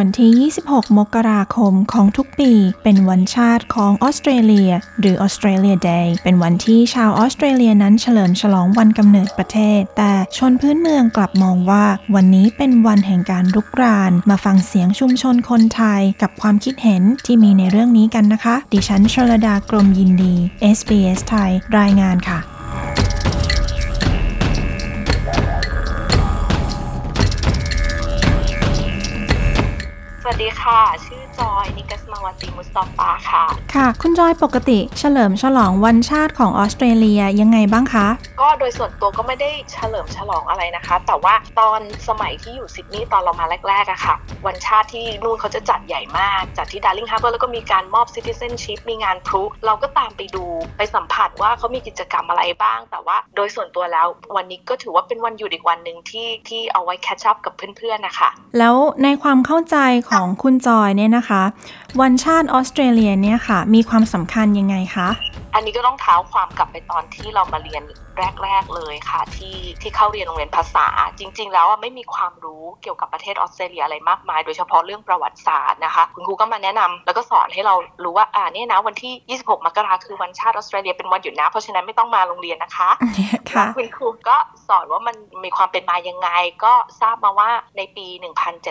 วันที่ 26 มกราคมของทุกปี เป็นวันชาติของออสเตรเลีย หรือ Australia Day เป็นวันที่ชาวออสเตรเลียนั้นเฉลิมฉลองวันกำเนิดประเทศ แต่ชนพื้นเมืองกลับมองว่า วันนี้เป็นวันแห่งการรุกราน มาฟังเสียงชุมชนคนไทยกับความคิดเห็นที่มีในเรื่องนี้กันนะคะ ดิฉันชลดากรมยินดี SBS ไทยรายงานค่ะ วัสดีค่ะ ชื่อ จอยนิกัสมาวาติมุสตอฟาค่ะ ค่ะ คุณจอยปกติเฉลิมฉลองวันชาติของออสเตรเลียยังไงบ้างคะ ก็โดยส่วนตัวก็ไม่ได้เฉลิมฉลองอะไรนะคะ แต่ว่าตอนสมัยที่อยู่ซิดนีย์ตอนเรามาแรกๆอะค่ะ วันชาติที่นู่นเขาจะจัดใหญ่มาก จัดที่ดาร์ลิงฮาร์เบอร์แล้วก็มีการมอบ citizenship มีงานพลุเราก็ตามไปดูไปสัมผัสว่าเขามีกิจกรรมอะไรบ้าง แต่ว่าโดยส่วนตัวแล้ววันนี้ก็ถือว่าเป็นวันหยุดอีกวันหนึ่งที่ที่เอาไว้ catch up กับเพื่อนๆนะคะแล้วในความเข้าใจของคุณจอยเนี่ยนะคะวันชาติออสเตรเลียเนี่ยค่ะ มีความสำคัญยังไงคะ อันนี้ก็ต้องเท้าความกลับไปตอนที่เรามาเรียนแรก ๆ เลยค่ะ ที่ที่เข้าเรียนโรงเรียนภาษา จริง ๆ แล้วอะไม่มีความรู้เกี่ยวกับประเทศออสเตรเลียอะไรมากมาย โดยเฉพาะเรื่องประวัติศาสตร์นะคะ คุณครูก็มาแนะนำแล้วก็สอนให้เรารู้ว่าอ่าเนี่ยนะวันที่ 26 มกราคือวันชาติออสเตรเลียเป็นวันหยุดนะเพราะฉะนั้นไม่ต้องมาโรงเรียนนะคะค่ะคุณครูก็สอนว่ามันมีความเป็นมายังไง ก็ทราบมาว่าในปี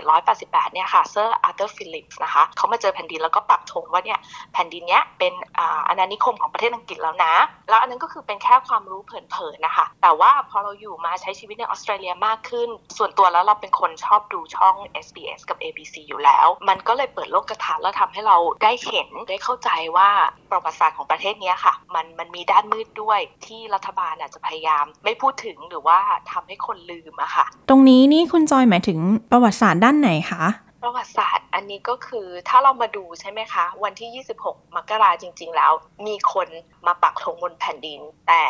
1788 เนี่ยค่ะเซอร์อา ร์เธอร์ฟิลลิปนะคะเขามาเจอแผ่นดินแล้วก็ปักธงว่าเนี่ยแผ่นดินเนี้ยเป็นอาอาณานิคมของประเทศอังกฤษแล้วนะ แล้วอันนั้นก็คือเป็นแค่ความรู้เผินๆนะคะ แต่ว่าพอเราอยู่มาใช้ชีวิตในออสเตรเลียมากขึ้น ส่วนตัวแล้วเราเป็นคนชอบดูช่อง SBS กับ ABC อยู่แล้ว มันก็เลยเปิดโลกทัศน์แล้วทำให้เราได้เห็นได้เข้าใจว่าประวัติศาสตร์ของประเทศเนี้ยค่ะ มันมันมีด้านมืดด้วยที่รัฐบาลอาจจะพยายามไม่พูดถึงหรือว่าทำให้คนลืมอะค่ะ ตรงนี้นี่คุณจอยหมายถึงประวัติศาสตร์ด้านไหนคะ ประวัติศาสตร์อันนี้ก็คือถ้าเรามาดูใช่ไหมคะ วันที่ 26 มกราจริง ๆ แล้ว มีคนมาปักธงบนแผ่นดิน แต่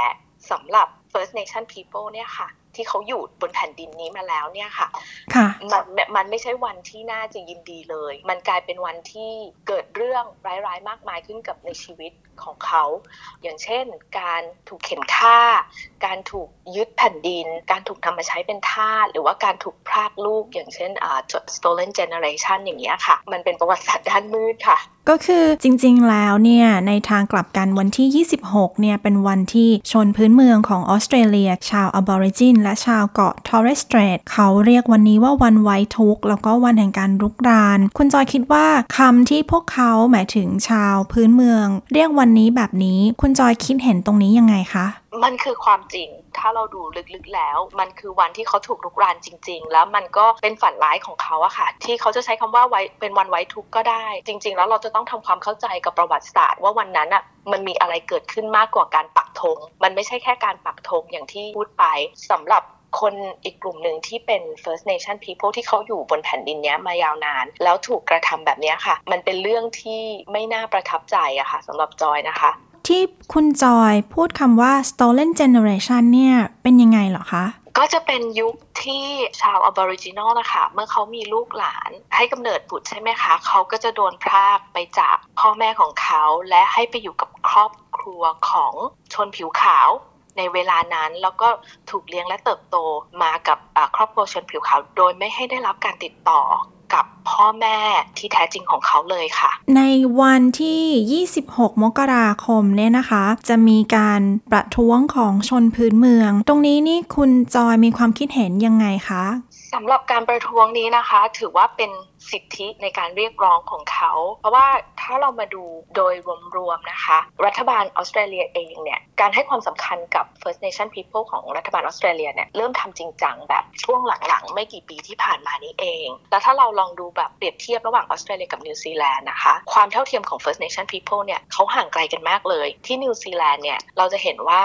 สำหรับ First Nation People เนี่ยค่ะ ที่เขาอยู่บนแผ่นดินนี้มาแล้วเนี่ยค่ะค่ะมันมันไม่ใช่วันที่น่าจะยินดีเลย มันกลายเป็นวันที่เกิดเรื่องร้ายๆ มากมายขึ้นกับในชีวิตของเขา อย่างเช่น การถูกเข็นฆ่า การถูกยึดแผ่นดิน การถูกนำมาใช้เป็นทาสหรือว่าการถูกพรากลูก อย่างเช่นอ่า stolen generation อย่างเงี้ยค่ะ มันเป็นประวัติศาสตร์ด้านมืดค่ะก็คือจริงๆ แล้วเนี่ยในทางกลับกันวันที่ 26 เนี่ยเป็นวันที่ชนพื้นเมืองของออสเตรเลีย ชาวอบอริจินและชาวเกาะทอร์เรสสเตรทเขาเรียกวันนี้ว่าวันไว้ทุกข์แล้วก็วันแห่งการรุกราน คุณจอยคิดว่าคำที่พวกเขาหมายถึงชาวพื้นเมือง เรียกวันนี้แบบนี้ คุณจอยคิดเห็นตรงนี้ยังไงคะมันคือความจริง ถ้าเราดูลึกๆแล้ว มันคือวันที่เขาถูกลุกรานจริง ๆ แล้วมันก็เป็นฝันร้ายของเขาอะค่ะ ที่เขาจะใช้คำว่าไว้เป็นวันไว้ทุกก็ได้ จริง ๆ แล้วเราจะต้องทำความเข้าใจกับประวัติศาสตร์ว่าวันนั้นอะ มันมีอะไรเกิดขึ้นมากกว่าการปักธงมันไม่ใช่แค่การปักธงอย่างที่พูดไปสำหรับคนอีกกลุ่มหนึ่งที่เป็น First Nation People ที่เขาอยู่บนแผ่นดินนี้มายาวนาน แล้วถูกกระทำแบบนี้ค่ะ มันเป็นเรื่องที่ไม่น่าประทับใจอะค่ะสำหรับจอยนะคะ ที่คุณจอยพูดคำว่า stolen generation เนี่ยเป็นยังไงเหรอคะ ก็จะเป็นยุคที่ชาว Aboriginal นะคะ เมื่อเขามีลูกหลานให้กำเนิดบุตรใช่ไหมคะ เขาก็จะโดนพรากไปจากพ่อแม่ของเขาและให้ไปอยู่กับครอบครัวของชนผิวขาวในเวลานั้นแล้วก็ถูกเลี้ยงและเติบโตมากับครอบครัวชนผิวขาว โดยไม่ให้ได้รับการติดต่อ กับพ่อแม่ที่แท้จริงของเขาเลยค่ะ ในวันที่ 26 มกราคมเนี่ยนะคะ จะมีการประท้วงของชนพื้นเมือง ตรงนี้นี่คุณจอยมีความคิดเห็นยังไงคะ สำหรับการประท้วงนี้นะคะ ถือว่าเป็นสิทธิในการเรียกร้องของเขา เพราะว่าถ้าเรามาดูโดยรวมๆนะคะ รัฐบาลออสเตรเลียเองเนี่ยการให้ความสำคัญกับ First Nation People ของรัฐบาลออสเตรเลียเนี่ยเริ่มทำจริงจังแบบช่วงหลังๆ ไม่กี่ปีที่ผ่านมานี้เอง แล้วถ้าเราลองดูแบบเปรียบเทียบระหว่างออสเตรเลียกับนิวซีแลนด์นะคะ ความเท่าเทียมของ First Nation People เนี่ยเขาห่างไกลกันมากเลย ที่นิวซีแลนด์เนี่ยเราจะเห็นว่า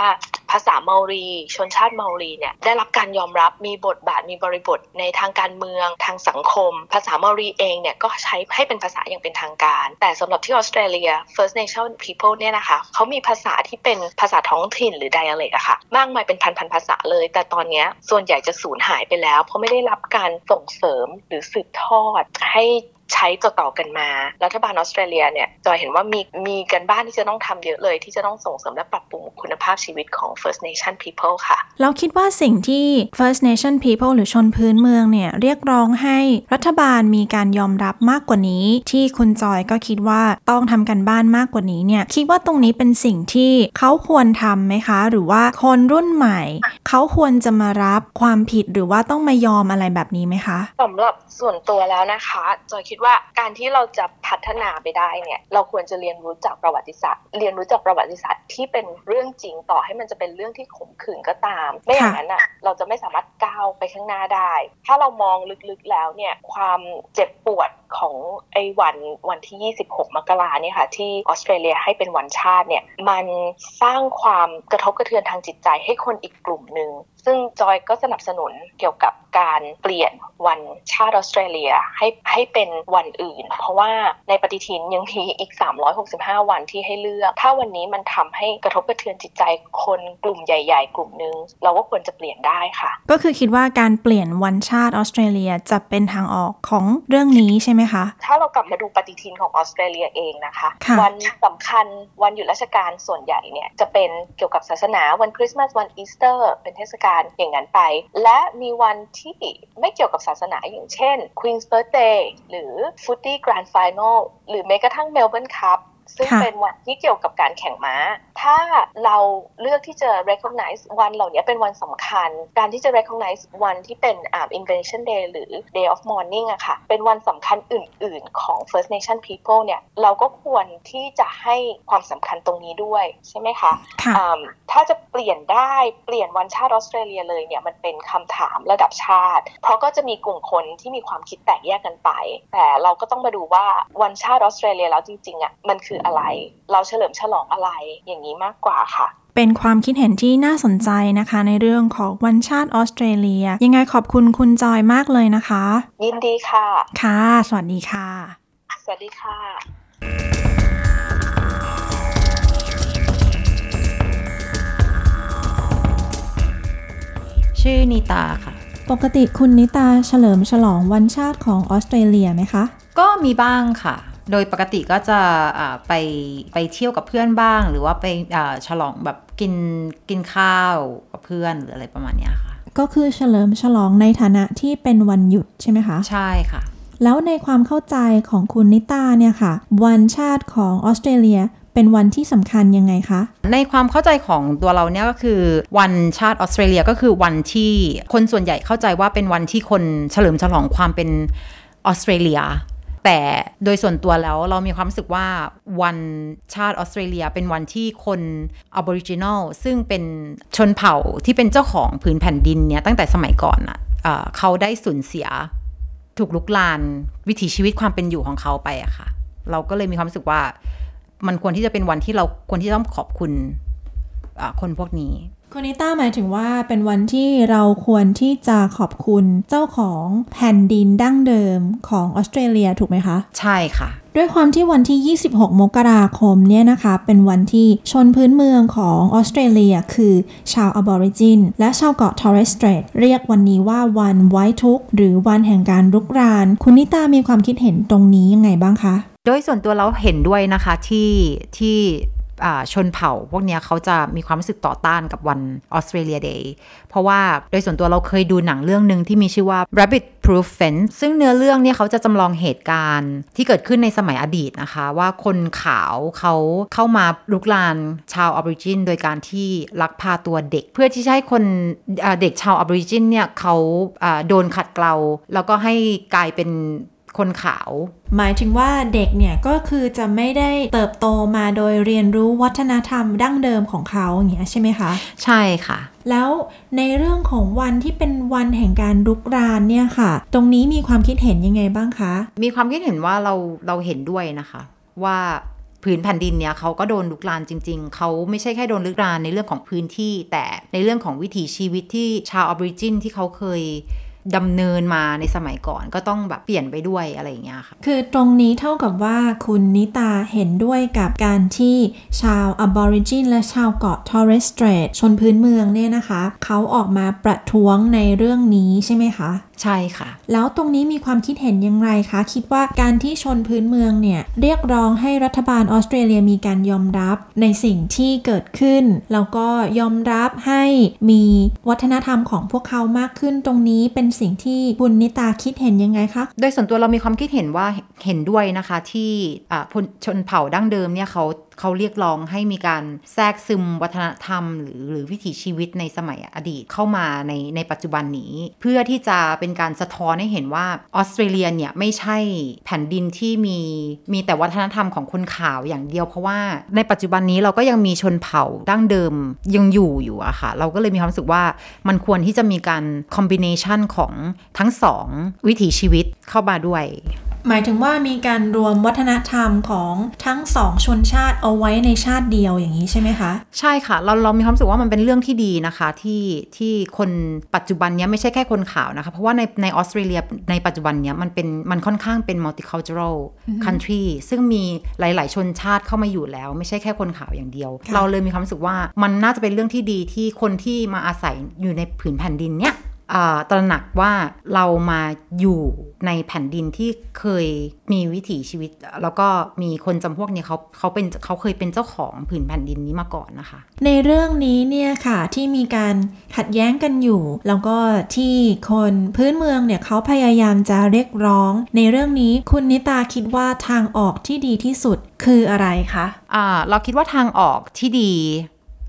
ภาษาเมารีชนชาติเมารีเนี่ยได้รับการยอมรับมีบทบาทมีบริบทในทางการเมืองทางสังคม ภาษาเมารีเองเนี่ยก็ใช้ให้เป็นภาษาอย่างเป็นทางการ แต่สำหรับที่ออสเตรเลีย First Nation People เนี่ยนะคะเขามีภาษาที่เป็นภาษาท้องถิ่นหรือ dialect อะค่ะมากมายเป็นพันๆภาษาเลย แต่ตอนนี้ส่วนใหญ่จะสูญหายไปแล้ว เพราะไม่ได้รับการส่งเสริมหรือสืบทอดให้ ใช้ต่อๆกันมา รัฐบาลออสเตรเลียเนี่ยจอยเห็นว่ามีมีกันบ้านที่จะต้องทำเยอะเลย ที่จะต้องส่งเสริมและปรับปรุงคุณภาพชีวิตของ First Nation People ค่ะ เราคิดว่าสิ่งที่ First Nation People หรือชนพื้นเมืองเนี่ยเรียกร้องให้รัฐบาลมีการยอมรับมากกว่านี้ ที่คุณจอยก็คิดว่าต้องทำกันบ้านมากกว่านี้เนี่ยคิดว่าตรงนี้เป็นสิ่งที่เขาควรทำไหมคะ หรือว่าคนรุ่นใหม่ เขาควรจะมารับความผิดหรือว่าต้องมายอมอะไรแบบนี้ไหมคะสำหรับส่วนตัวแล้วนะคะจอยคิดว่าการที่เราจะพัฒนาไปได้เนี่ยเราควรจะเรียนรู้จากประวัติศาสตร์ เรียนรู้จากประวัติศาสตร์ที่เป็นเรื่องจริงต่อให้มันจะเป็นเรื่องที่ขมขื่นก็ตาม ไม่อย่างนั้นอะเราจะไม่สามารถก้าวไปข้างหน้าได้ ถ้าเรามองลึกๆแล้วเนี่ยความเจ็บปวดของไอ้วันวันที่ 26 มกราเนี่ยค่ะที่ออสเตรเลียให้เป็นวันชาติเนี่ยมันสร้างความกระทบกระเทือนทางจิตใจให้คนอีกกลุ่มหนึ่งซึ่งจอยก็สนับสนุนเกี่ยวกับการเปลี่ยนวันชาติออสเตรเลียให้ให้เป็นวันอื่น เพราะว่าในปฏิทินยังมีอีก 365 วันที่ให้เลือก ถ้าวันนี้มันทำให้กระทบกระเทือนจิตใจคนกลุ่มใหญ่ ๆ กลุ่มหนึ่งเราก็ควรจะเปลี่ยนได้ค่ะ ก็คือคิดว่าการเปลี่ยนวันชาติออสเตรเลียจะเป็นทางออกของเรื่องนี้ใช่ไหมคะ ถ้าเรากลับมาดูปฏิทินของออสเตรเลียเองนะคะค่ะวันสำคัญวันหยุดราชการส่วนใหญ่เนี่ยจะเป็นเกี่ยวกับศาสนาวันคริสต์มาสวันอีสเตอร์ เป็นเทศกาลอย่างนั้นไป และมีวันที่ไม่เกี่ยวกับศาสนาอย่างเช่น Queen's Birthday หรือ Footy Grand Final หรือแม้กระทั่ง Melbourne Cup ซึ่งค่ะเป็นวันที่เกี่ยวกับการแข่งม้า ถ้าเราเลือกที่จะ recognize วันเหล่านี้เป็นวันสำคัญ การที่จะ recognize วันที่เป็นอ่า invention day หรือ day of mourning อะค่ะ เป็นวันสำคัญอื่น ๆ ของ First Nation people เนี่ย เราก็ควรที่จะให้ความสำคัญตรงนี้ด้วยใช่ไหมคะค่ะอ่าถ้าจะเปลี่ยนได้เปลี่ยนวันชาติออสเตรเลียเลยเนี่ย มันเป็นคำถามระดับชาติ เพราะก็จะมีกลุ่มคนที่มีความคิดแตกแยกกันไป แต่เราก็ต้องมาดูว่าวันชาติออสเตรเลียแล้วจริงๆอะมันคืออะไร เราเฉลิมฉลองอะไรอย่างนี้มากกว่าค่ะเป็นความคิดเห็นที่น่าสนใจนะคะ ในเรื่องของวันชาติออสเตรเลีย ยังไงขอบคุณคุณจอยมากเลยนะคะ ยินดีค่ะ ค่ะ สวัสดีค่ะ สวัสดีค่ะ ชื่อนีตาค่ะ ปกติคุณนิตาเฉลิมฉลองวันชาติของออสเตรเลียไหมคะ ก็มีบ้างค่ะ โดยปกติก็จะอ่าไปไปเที่ยวกับเพื่อนบ้าง หรือว่าไปอ่าฉลองแบบกินกินข้าวกับเพื่อนหรืออะไรประมาณเนี้ยค่ะ ก็คือเฉลิมฉลองในฐานะที่เป็นวันหยุดใช่ไหมคะ ใช่ค่ะ แล้วในความเข้าใจของคุณนิตาเนี่ยค่ะ วันชาติของออสเตรเลียเป็นวันที่สำคัญยังไงคะ ในความเข้าใจของตัวเราเนี่ยก็คือวันชาติออสเตรเลียก็คือวันที่คนส่วนใหญ่เข้าใจว่าเป็นวันที่คนเฉลิมฉลองความเป็นออสเตรเลีย แต่โดยส่วนตัวแล้วเรามีความรู้สึกว่าวันชาติออสเตรเลียเป็นวันที่คนอ b o r i g i n a l ซึ่งเป็นชนเผ่าที่เป็นเจ้าของผืนแผ่นดินเนี่ยตั้งแต่สมัยก่อนอะเอ่อเขาได้สูญเสียถูกลุกลานวิถีชีวิตความเป็นอยู่ของเขาไปอะค่ะ เราก็เลยมีความรู้สึกว่ามันควรที่จะเป็นวันที่เราควรที่ต้องขอบคุณคนพวกนี้ คุณนิต้าหมายถึงว่าเป็นวันที่เราควรที่จะขอบคุณเจ้าของแผ่นดินดั้งเดิมของออสเตรเลียถูกไหมคะ ใช่ค่ะ ด้วยความที่วันที่ 26 มกราคมเนี่ยนะคะ เป็นวันที่ชนพื้นเมืองของออสเตรเลีย คือชาวอบอริจิน และชาวเกาะทอร์เรสเตรทเรียกวันนี้ว่าวันไวทุกหรือวันแห่งการรุกราน คุณนิตามีความคิดเห็นตรงนี้ยังไงบ้างคะ โดยส่วนตัวเราเห็นด้วยนะคะที่ที่อ่า ชนเผ่า พวกนี้เขาจะมีความรู้สึกต่อต้านกับวันAustralia Day เพราะว่าโดยส่วนตัวเราเคยดูหนังเรื่องหนึ่งที่มีชื่อว่า Rabbit Proof Fence ซึ่งเนื้อเรื่องเนี่ยเขาจะจำลองเหตุการณ์ที่เกิดขึ้นในสมัยอดีตนะคะ ว่าคนขาวเขาเข้ามารุกรานชาวอบอริจิน โดยการที่ลักพาตัวเด็ก เพื่อที่จะให้คนเด็กชาวอบอริจินเนี่ยเขาอ่าโดนขัดเกลาแล้วก็ให้กลายเป็น คนขาว หมายถึงว่าเด็กเนี่ยก็คือจะไม่ได้เติบโตมาโดยเรียนรู้วัฒนธรรมดั้งเดิมของเขาอย่างเงี้ยใช่ไหมคะ ใช่ค่ะ แล้วในเรื่องของวันที่เป็นวันแห่งการรุกรานเนี่ยค่ะ ตรงนี้มีความคิดเห็นยังไงบ้างคะ มีความคิดเห็นว่าเราเราเห็นด้วยนะคะ ว่าผืนแผ่นดินเนี่ยเขาก็โดนลุกลานจริง ๆ เขาไม่ใช่แค่โดนลุกลานในเรื่องของพื้นที่ แต่ในเรื่องของวิถีชีวิตที่ชาวออบริจินที่เขาเคย ดำเนินมาในสมัยก่อนก็ต้องแบบเปลี่ยนไปด้วยอะไรอย่างเงี้ยค่ะ คือตรงนี้เท่ากับว่าคุณนิตาเห็นด้วยกับการที่ชาวอบอริจินและชาวเกาะทอร์เรสเตรทชนพื้นเมืองเนี่ยนะคะ เขาออกมาประท้วงในเรื่องนี้ใช่ไหมคะ ใช่ค่ะ แล้วตรงนี้มีความคิดเห็นอย่างไรคะ คิดว่าการที่ชนพื้นเมืองเนี่ย เรียกร้องให้รัฐบาลออสเตรเลียมีการยอมรับในสิ่งที่เกิดขึ้น แล้วก็ยอมรับให้มีวัฒนธรรมของพวกเขามากขึ้นตรงนี้เป็นสิ่งที่บุญนิตาคิดเห็นยังไงคะโดยส่วนตัวเรามีความคิดเห็นว่าเห็นด้วยนะคะที่อ่าพลชนเผ่าดั้งเดิมเนี่ยเขา เขาเรียกร้องให้มีการแทรกซึมวัฒนธรรม หรือหรือวิถีชีวิตในสมัยอดีตเข้ามาในในปัจจุบันนี้ เพื่อที่จะเป็นการสะท้อนให้เห็นว่าออสเตรเลียเนี่ยไม่ใช่แผ่นดินที่มีมีแต่วัฒนธรรมของคนขาวอย่างเดียว เพราะว่าในปัจจุบันนี้เราก็ยังมีชนเผ่าดั้งเดิมยังอยู่อยู่อะค่ะ เราก็เลยมีความรู้สึกว่ามันควรที่จะมีการคอมบิเนชันของทั้งสองวิถีชีวิตเข้ามาด้วย หมายถึงว่ามีการรวมวัฒนธรรมของทั้งสองชนชาติเอาไว้ในชาติเดียวอย่างนี้ใช่ไหมคะ ใช่ค่ะ เราเรามีความรู้สึกว่ามันเป็นเรื่องที่ดีนะคะที่ที่คนปัจจุบันเนี้ยไม่ใช่แค่คนขาวนะคะ เพราะว่าในในออสเตรเลียในปัจจุบันเนี้ยมันเป็นมันค่อนข้างเป็น multicultural country ซึ่งมีหลาย ๆ ชนชาติเข้ามาอยู่แล้ว ไม่ใช่แค่คนขาวอย่างเดียวค่ะเราเลยมีความรู้สึกว่ามันน่าจะเป็นเรื่องที่ดีที่คนที่มาอาศัยอยู่ในผืนแผ่นดินเนี้ยอ่า ตระหนักว่าเรามาอยู่ในแผ่นดินที่เคยมีวิถีชีวิต แล้วก็มีคนจำพวกเนี้ยเขาเขาเป็นเขาเคยเป็นเจ้าของผืนแผ่นดินนี้มาก่อนนะคะ ในเรื่องนี้เนี่ยค่ะที่มีการขัดแย้งกันอยู่ แล้วก็ที่คนพื้นเมืองเนี่ยเขาพยายามจะเรียกร้อง ในเรื่องนี้คุณนิตาคิดว่าทางออกที่ดีที่สุดคืออะไรคะอ่าเราคิดว่าทางออกที่ดี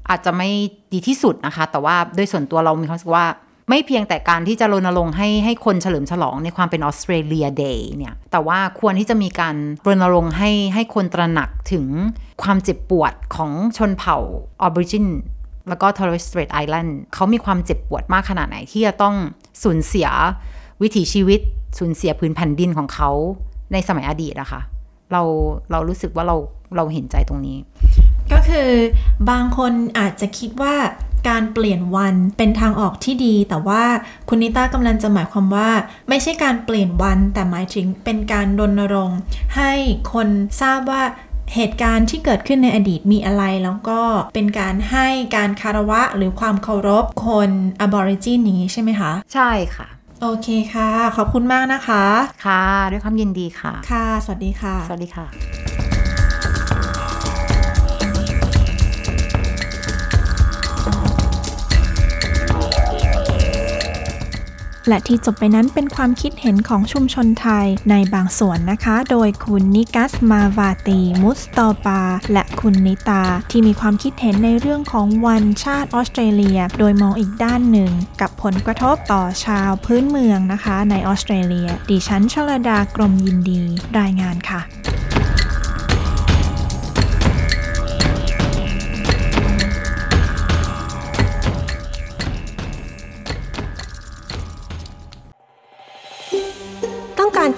อาจจะไม่ดีที่สุดนะคะ แต่ว่าโดยส่วนตัวเรามีความรู้สึกว่า ไม่เพียงแต่การที่จะรณรงค์ให้ให้คนเฉลิมฉลองในความเป็นออสเตรเลียเดย์เนี่ย แต่ว่าควรที่จะมีการรณรงค์ให้ให้คนตระหนักถึงความเจ็บปวดของชนเผ่าออบริจินแล้วก็ Torres Strait Island เขามีความเจ็บปวดมากขนาดไหนที่จะต้องสูญเสียวิถีชีวิต สูญเสียพื้นแผ่นดินของเขาในสมัยอดีตอะค่ะเราเรารู้สึกว่าเราเราเห็นใจตรงนี้ ก็คือบางคนอาจจะคิดว่า การเปลี่ยนวันเป็นทางออกที่ดี แต่ว่าคุณนิต้ากำลังจะหมายความว่า ไม่ใช่การเปลี่ยนวัน แต่หมายถึงเป็นการรณรงค์ ให้คนทราบว่าเหตุการณ์ที่เกิดขึ้นในอดีตมีอะไร แล้วก็เป็นการให้การคารวะหรือความเคารพคนอบอริจินอย่างนี้ใช่ไหมคะ ใช่ค่ะ โอเคค่ะ ขอบคุณมากนะคะ ค่ะ ด้วยความยินดีค่ะ ค่ะ สวัสดีค่ะ สวัสดีค่ะ และที่จบไปนั้นเป็นความคิดเห็นของชุมชนไทยในบางส่วนนะคะ โดยคุณนิกัสมาวาตีมุสตอปา และคุณนิตา ที่มีความคิดเห็นในเรื่องของวันชาติออสเตรเลีย โดยมองอีกด้านหนึ่ง กับผลกระทบต่อชาวพื้นเมืองนะคะ ในออสเตรเลีย ดิฉันชลดากรมยินดี รายงานค่ะ